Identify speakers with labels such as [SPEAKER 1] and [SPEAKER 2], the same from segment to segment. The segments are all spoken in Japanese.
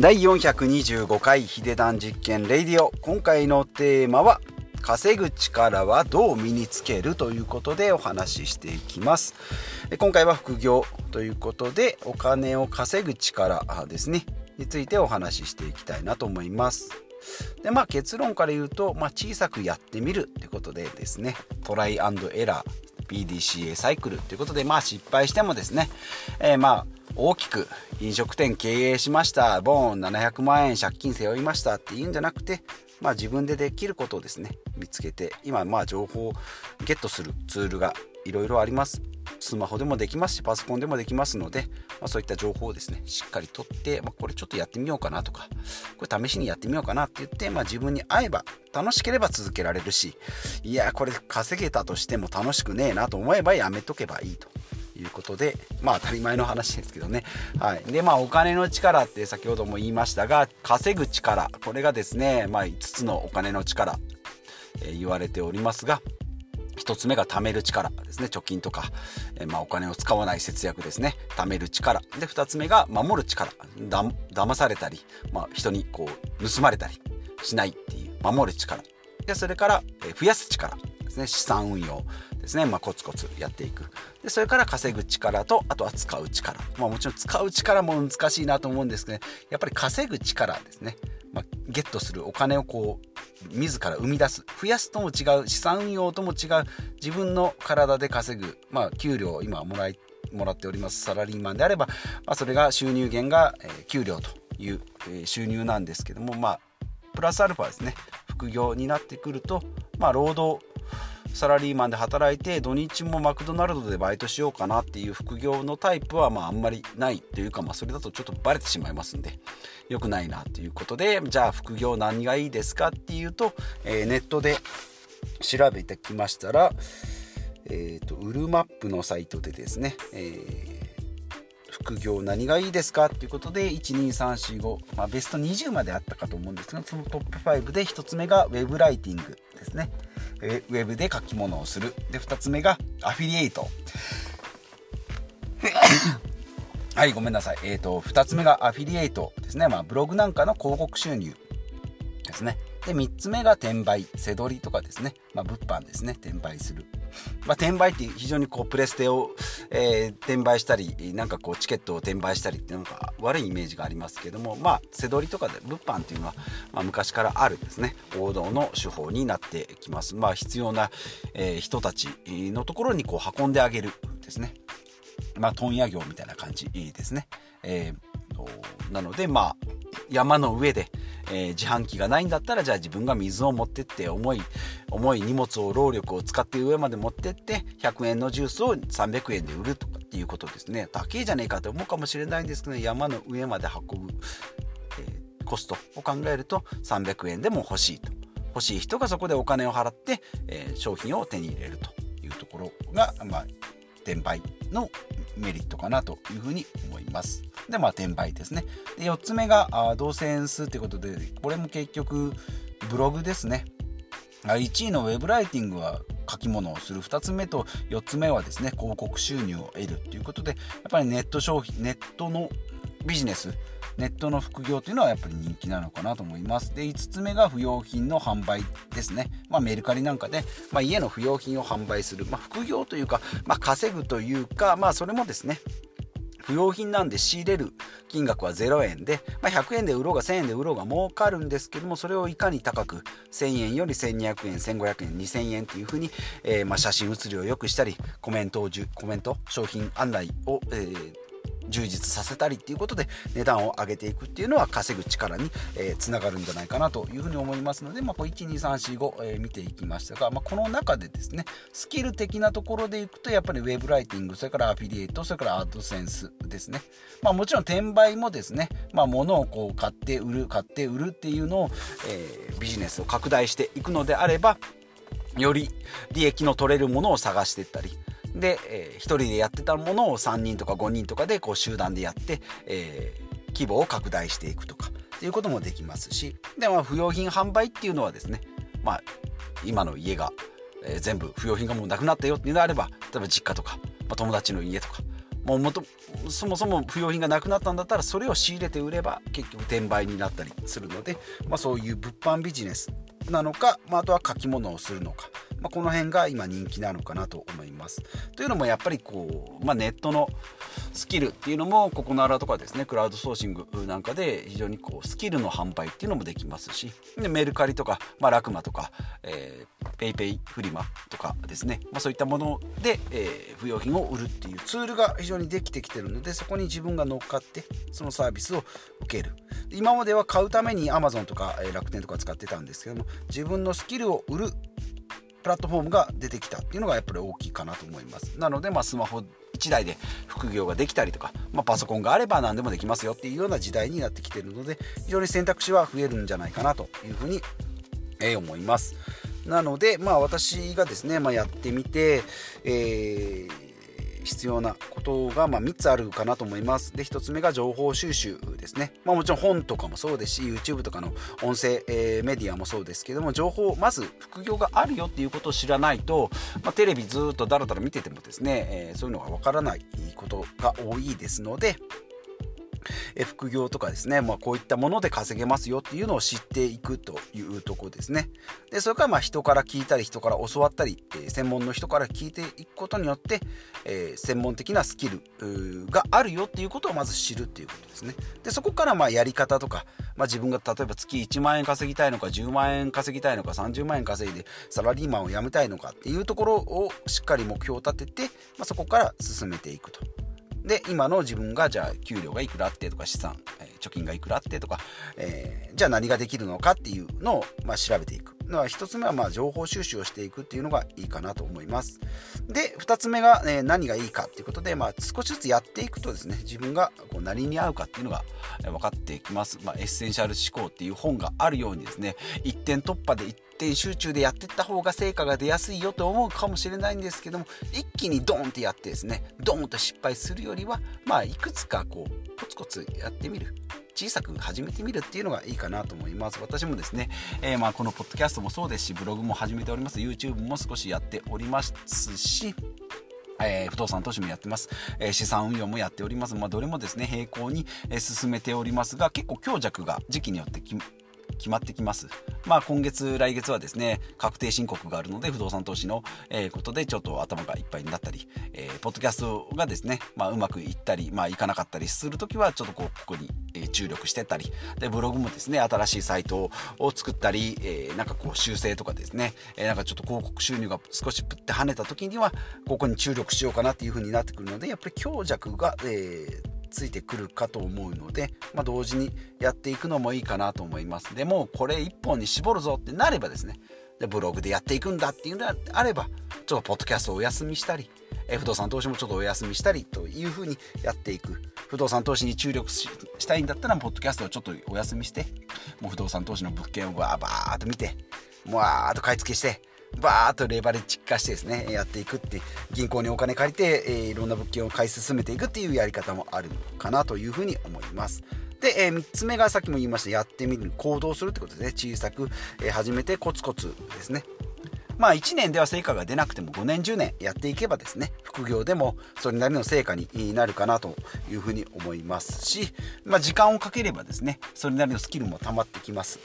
[SPEAKER 1] 第425回ヒデダン実験レイディオ。今回のテーマは稼ぐ力はどう身につけるということでお話ししていきます。今回は副業ということでお金を稼ぐ力ですね。についてお話ししていきたいなと思います。でまあ結論から言うと、まあ、小さくやってみるってことでですね。トライアンドエラー PDCA サイクルということでまあ失敗してもですね、えー、まあ大きく飲食店経営しました。ボーン700万円借金背負いましたっていうんじゃなくてまあ自分でできることをですね見つけて今まあ情報をゲットするツールがいろいろあります。スマホでもできますしパソコンでもできますので、まあ、そういった情報をですねしっかりとって、まあ、これちょっとやってみようかなとかこれ試しにやってみようかなって言って、まあ、自分に合えば楽しければ続けられるしいやこれ稼げたとしても楽しくねえなと思えばやめとけばいいと。いうことでまあ当たり前の話ですけどね。はい。でまあお金の力って先ほども言いましたが稼ぐ力これがですねまあ5つのお金の力、えー、言われておりますが1つ目が貯める力ですね。貯金とか、え、まあ、お金を使わない節約ですね。貯める力。で2つ目が守る力。だ騙されたり、まあ、人にこう盗まれたりしないっていう守る力。でそれから、え増やす力。ですね。資産運用ですね、まあ、コツコツやっていく。でそれから稼ぐ力とあとは使う力、まあ、もちろん使う力も難しいなと思うんですけど、ね、やっぱり稼ぐ力ですね、まあ、ゲットするお金をこう自ら生み出す。増やすとも違う資産運用とも違う自分の体で稼ぐ、まあ、給料を今もらいもらっております。サラリーマンであれば、まあ、それが収入源が、えー、給料という、えー、収入なんですけども。まあプラスアルファですね。副業になってくると、まあ、労働サラリーマンで働いて土日もマクドナルドでバイトしようかなっていう副業のタイプはまああんまりないというかまあそれだとちょっとバレてしまいますんで良くないなということでじゃあ副業何がいいですかっていうと、えー、ネットで調べてきましたらえーと、ウルマップのサイトでですね、えー、副業何がいいですか？っていうことで12345、まあ、ベスト20まであったかと思うんですがそのトップ5で1つ目がウェブライティングですね。ウェブで書き物をする。で2つ目がアフィリエイト。はいごめんなさい。えっ、ー、と2つ目がアフィリエイトですね。まあブログなんかの広告収入ですね。で3つ目が転売。背取りとかですね、まあ、物販ですね。転売する。まあ、転売って非常にこうプレステを、えー、転売したりなんかこうチケットを転売したりってなんか悪いイメージがありますけどもまあ背取りとかで物販っていうのは、まあ、昔からあるですね。王道の手法になってきます。まあ必要な、えー、人たちのところにこう運んであげるですね。ま問屋業みたいな感じですね、えー、なのでまあ山の上で、えー、自販機がないんだったらじゃあ自分が水を持ってって重い重い荷物を労力を使って上まで持ってって100円のジュースを300円で売るとかっていうことですね。高えじゃねえかと思うかもしれないんですけど山の上まで運ぶ、えー、コストを考えると300円でも欲しいと。欲しい人がそこでお金を払って、えー、商品を手に入れるというところが、まあ、転売のメリットかなというふうに思います。で、まあ、転売ですね。で、4つ目が、あ動線数ということで、これも結局、ブログですね。1位のウェブライティングは書き物をする2つ目と4つ目はですね広告収入を得るということでやっぱりネット消費ネットのビジネスネットの副業というのはやっぱり人気なのかなと思います。で、5つ目が不用品の販売ですね。まあ、メルカリなんかで、まあ、家の不用品を販売する、まあ、副業というか、まあ、稼ぐというか、まあ、それもですね、不用品なんで仕入れる金額は0円で、まあ、100円で売ろうが1000円で売ろうが儲かるんですけどもそれをいかに高く1000円より1200円1500円2000円っていうふうに、えー、まあ写真写りを良くしたりコメントをコメント商品案内を、えー充実させたりっていうことで値段を上げていくっていうのは稼ぐ力に、えー、つながるんじゃないかなというふうに思いますので、まあ、12345、えー、見ていきましたが、まあ、この中でですねスキル的なところでいくとやっぱりウェブライティングそれからアフィリエイトそれからアドセンスですね、まあ、もちろん転売もですね、まあ、物をこう買って売る買って売るっていうのを、えー、ビジネスを拡大していくのであればより利益の取れるものを探していったりで、えー、1人でやってたものを3人とか5人とかでこう集団でやって、えー、規模を拡大していくとかっていうこともできますし。で、まあ、不用品販売っていうのはですね、まあ、今の家が、えー、全部不用品がもうなくなったよっていうのであれば例えば実家とか、まあ、友達の家とかもう元そもそも不要品がなくなったんだったらそれを仕入れて売れば結局転売になったりするので、まあ、そういう物販ビジネスなのか、まあ、あとは書き物をするのか、まあ、この辺が今人気なのかなと思います。というのもやっぱりこう、まあ、ネットのスキルっていうのもここならとかですねクラウドソーシングなんかで非常にこうスキルの販売っていうのもできますしでメルカリとか、まあ、ラクマとか、えー、ペイペイフリマとかですね、まあ、そういったもので、えー、不要品を売るっていうツールが非常にできてきてるのでそこに自分が乗っかってそのサービスを受ける今までは買うために Amazon とか、えー、楽天とか使ってたんですけども自分のスキルを売るプラットフォームが出てきたっていうのがやっぱり大きいかなと思います。なので、まあ、スマホ1台で副業ができたりとか、まあ、パソコンがあれば何でもできますよっていうような時代になってきてるので非常に選択肢は増えるんじゃないかなというふうに、え思います。なのでまあ私がですね、まあ、やってみて、えー必要なことがま3つあるかなと思います。で、1つ目が情報収集ですね。まあもちろん本とかもそうですし、YouTube とかの音声、えー、メディアもそうですけども、情報、まず副業があるよっていうことを知らないと、まあ、テレビずっとだらだら見ててもですね、えー、そういうのがわからないことが多いですので、副業とかですね、まあ、こういったもので稼げますよっていうのを知っていくというとこですね。でそれからまあ人から聞いたり人から教わったり、え専門の人から聞いていくことによって、えー、専門的なスキルがあるよっていうことをまず知るっていうことですね。でそこからまあやり方とか、まあ、自分が例えば月1万円稼ぎたいのか10万円稼ぎたいのか30万円稼いでサラリーマンを辞めたいのかっていうところをしっかり目標を立てて、まあ、そこから進めていくと。で今の自分がじゃあ給料がいくらあってとか資産、えー、貯金がいくらあってとか、えー、じゃあ何ができるのかっていうのを、まあ、調べていく。のは1つ目はまあ情報収集をしていくっていうのがいいかなと思います。で2つ目が、え、何がいいかっていうことで、まあ、少しずつやっていくとですね自分がこう何に合うかっていうのが分かってきます、まあ、エッセンシャル思考っていう本があるようにですね一点突破で一点集中でやっていった方が成果が出やすいよと思うかもしれないんですけども一気にドーンってやってですねドーンと失敗するよりはまあいくつかこうコツコツやってみる。小さく始めてみるっていうのがいいかなと思います。私もですね、えー、まあこのポッドキャストもそうですしブログも始めております。YouTube も少しやっておりますしえー、不動産投資もやってます、えー、資産運用もやっております。まあ、どれもですね、並行に、進めておりますが、結構強弱が時期によって決まってきます。まあ今月、来月はですね、確定申告があるので、不動産投資の、え、ことでちょっと頭がいっぱいになったり、えー、ポッドキャストがですね、まあうまくいったり、まあいかなかったりするときは、ちょっとこう、ここに、え注力してたり、で、ブログもですね、新しいサイトを作ったり、えー、なんかこう修正とかですね、えー、なんかちょっと広告収入が少しプッて跳ねた時には、ここに注力しようかなっていう風になってくるので、やっぱり強弱が、えーついてくるかと思うので、まあ、同時にやっていくのもいいかなと思います。でもこれ1本に絞るぞってなればですねでブログでやっていくんだっていうのであればちょっとポッドキャストをお休みしたりえ不動産投資もちょっとお休みしたりというふうにやっていく。不動産投資に注力したいんだったらポッドキャストをちょっとお休みしてもう不動産投資の物件をバーバーっと見てわーっと買い付けしてバーッとレバレッジ化してですねやっていくって銀行にお金借りて、えー、いろんな物件を買い進めていくっていうやり方もあるのかなというふうに思います。で、えー、3つ目がさっきも言いましたやってみる行動するってことでね。小さく、えー、始めてコツコツですね。まあ1年では成果が出なくても5年10年やっていけばですね副業でもそれなりの成果になるかなというふうに思いますし、まあ、時間をかければですねそれなりのスキルも溜まってきます。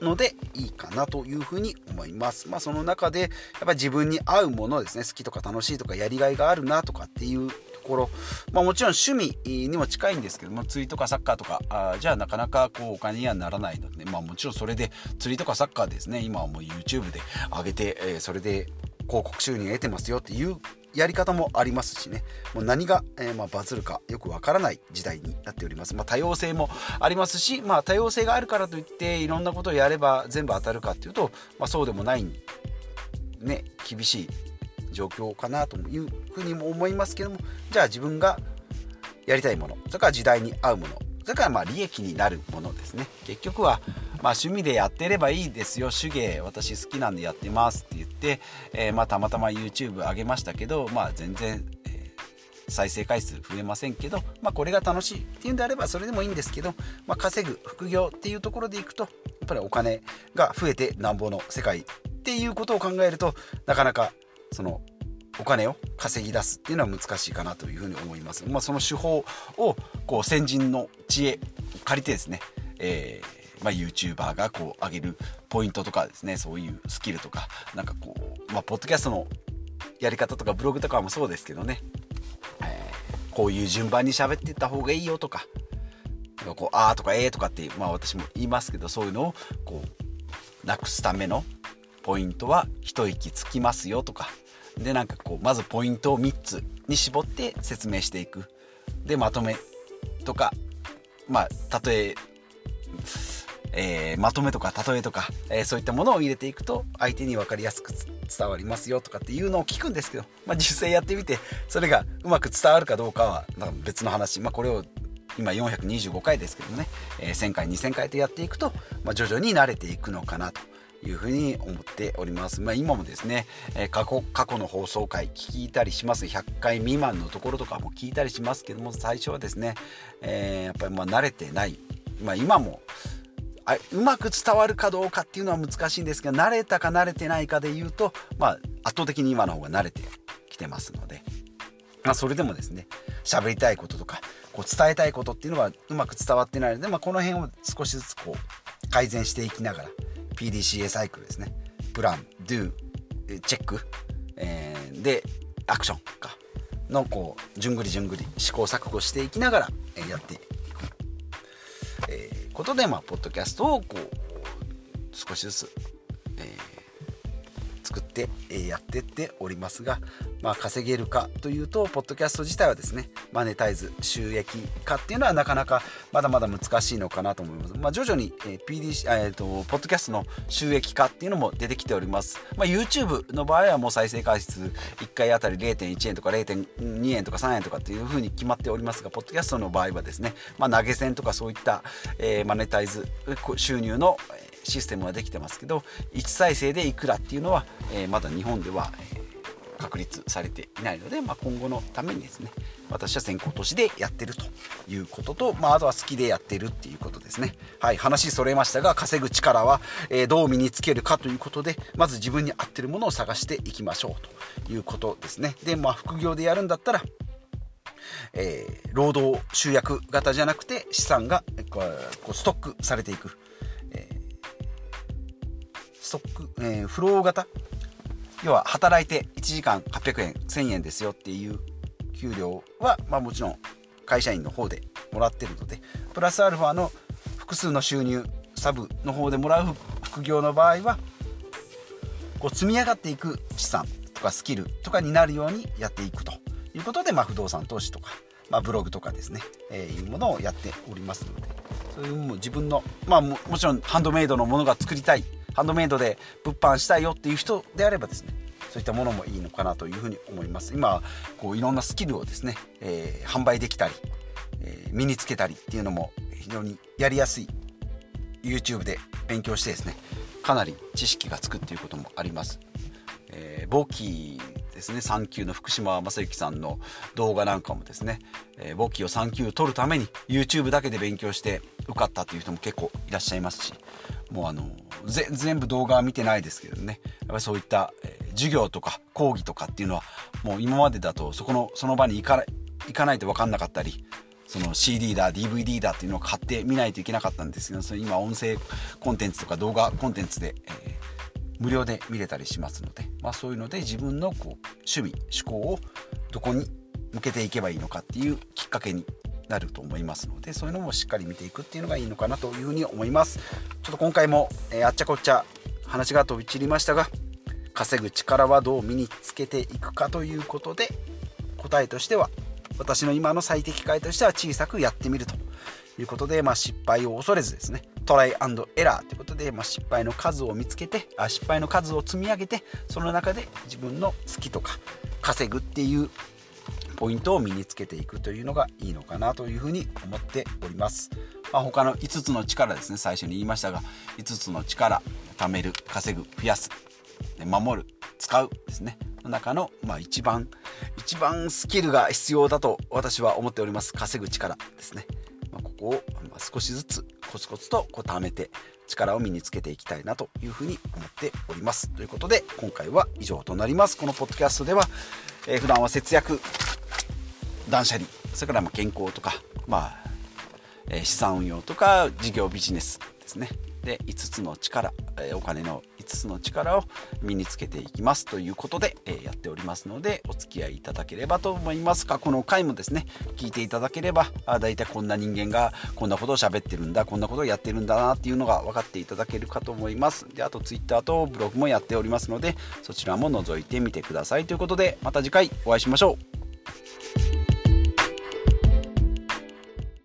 [SPEAKER 1] のでいいかなというふうに思います。まあその中でやっぱり自分に合うものですね好きとか楽しいとかやりがいがあるなとかっていうところ、まあ、もちろん趣味にも近いんですけども釣りとかサッカーとかあじゃあなかなかこうお金にはならないので、まあ、もちろんそれで釣りとかサッカーですね。今はもう YouTube で上げて、えー、それで広告収入得てますよっていうやり方もありますしね。もう何が、えー、まあ、バズるかよくわからない時代になっております、まあ、多様性もありますし、まあ、多様性があるからといっていろんなことをやれば全部当たるかっていうと、まそうでもないね厳しい状況かなというふうにも思いますけども。じゃあ自分がやりたいものそれから時代に合うものそれからまあ利益になるものですね。結局はまあ、趣味でやってればいいですよ。手芸私好きなんでやってますって言って、えー、まあ、たまたま YouTube 上げましたけど、まあ、全然、え、再生回数増えませんけど、まあ、これが楽しいっていうんであればそれでもいいんですけど、まあ、稼ぐ副業っていうところでいくとやっぱりお金が増えてなんぼの世界っていうことを考えるとなかなかそのお金を稼ぎ出すっていうのは難しいかなというふうに思います。まあ、その手法をこう先人の知恵借りてですね、えーまあ、YouTuber がこう上げるポイントとかですねそういうスキルとかなんかこう、まあ、ポッドキャストのやり方とかブログとかもそうですけどね、えー、こういう順番に喋っていった方がいいよとかこうあーとかえーとかって、まあ、私も言いますけどそういうのをこうなくすためのポイントは一息つきますよとかでなんかこうまずポイントを3つに絞って説明していく。でまとめとかまあ例ええー、まとめとか例えとか、えー、そういったものを入れていくと相手に分かりやすく伝わりますよとかっていうのを聞くんですけど、まあ、実際やってみてそれがうまく伝わるかどうかは別の話、まあ、これを今425回ですけどもね、えー、1000回2000回とやっていくと、まあ、徐々に慣れていくのかなと。いうふうに思っております。まあ、今もですね、えー、過去過去の放送回聞いたりします。100回未満のところとかも聞いたりしますけども最初はですね、えー、やっぱりま慣れてない、まあ、今もあうまく伝わるかどうかっていうのは難しいんですが慣れたか慣れてないかで言うと、まあ、圧倒的に今の方が慣れてきてますので、まあ、それでもですね喋りたいこととかこう伝えたいことっていうのはうまく伝わってないので、まあ、この辺を少しずつこう改善していきながら PDCA サイクルですね。プランドゥチェック、えー、でアクションか。のこう順繰り順繰り試行錯誤していきながらやっていく、えー、ことでまあポッドキャストをこう少しずつ、作ってやってっておりますがまあ、稼げるかというとポッドキャスト自体はですねマネタイズ収益化っていうのはなかなかまだまだ難しいのかなと思います、まあ、徐々に、え PD えーと、ポッドキャストの収益化っていうのも出てきております、まあ、YouTube の場合はもう再生回数1回あたり0.1円とか0.2円とか3円とかっていうふうに決まっておりますがポッドキャストの場合はですね、まあ、投げ銭とかそういった、えー、マネタイズ収入のシステムはできてますけど1再生でいくらっていうのは、え、まだ日本では、え確立されていないので、まあ、今後のためにですね私は先行投資でやってるということと、まあ、あとは好きでやってるっていうことですね。はい話それましたが稼ぐ力は、え、どう身につけるかということでまず自分に合ってるものを探していきましょうということですね。でまあ副業でやるんだったらえー、労働集約型じゃなくて資産がこうストックされていく、えー、ストック、えー、フロー型。要は働いて1時間800円1000円ですよっていう給料は、まあ、もちろん会社員の方でもらってるのでプラスアルファの複数の収入サブの方でもらう副業の場合はこう積み上がっていく資産とかスキルとかになるようにやっていくということで、まあ、不動産投資とか、まあ、ブログとかですね、えー、いうものをやっておりますのでそういうも自分の、まあも、もちろんハンドメイドのものが作りたいハンドメイドで物販したいよっていう人であればですねそういったものもいいのかなというふうに思います。今こういろんなスキルをですね、えー、販売できたり、えー、身につけたりっていうのも非常にやりやすい YouTube で勉強してですねかなり知識がつくっていうこともあります、えー、簿記ですね3級の福島正幸さんの動画なんかもですね、えー、簿記を3級取るために YouTube だけで勉強して受かったっていう人も結構いらっしゃいますしもうあの全部動画は見てないですけどね。やっぱりそういった、えー、授業とか講義とかっていうのはもう今までだとそこのその場に行かない行かないと分かんなかったりその CD だ DVD だっていうのを買ってみないといけなかったんですけどそれ今音声コンテンツとか動画コンテンツで、えー、無料で見れたりしますので、まあ、そういうので自分のこう趣味思考をどこに向けていけばいいのかっていうきっかけになると思いますのでそういうのもしっかり見ていくっていうのがいいのかなというふうに思います。ちょっと今回も、えー、あっちゃこっちゃ話が飛び散りましたが稼ぐ力はどう身につけていくかということで答えとしては私の今の最適解としては小さくやってみるということで、まあ、失敗を恐れずですねトライアンドエラーということで、まあ、失敗の数を見つけてあ失敗の数を積み上げてその中で自分の好きとか稼ぐっていうポイントを身につけていくというのがいいのかなというふうに思っております。まあ、他の5つの力ですね。最初に言いましたが5つの力。貯める稼ぐ増やす。守る使うですね。の中の、まあ、一番一番スキルが必要だと私は思っております。稼ぐ力ですね、まあ、ここを、ま少しずつコツコツとこう貯めて力を身につけていきたいなというふうに思っております。ということで今回は以上となります。このポッドキャストでは、えー、普段は節約断捨離それからま健康とかまあ、資産運用とか事業ビジネスですね。で5つの力、お金の5つの力を身につけていきます。ということで、やっておりますのでお付き合いいただければと思います。過去の回もですね聞いていただければあ大体こんな人間がこんなことを喋ってるんだこんなことをやってるんだなっていうのが分かっていただけるかと思います。であと Twitter とブログもやっておりますのでそちらも覗いてみてください。ということでまた次回お会いしましょう。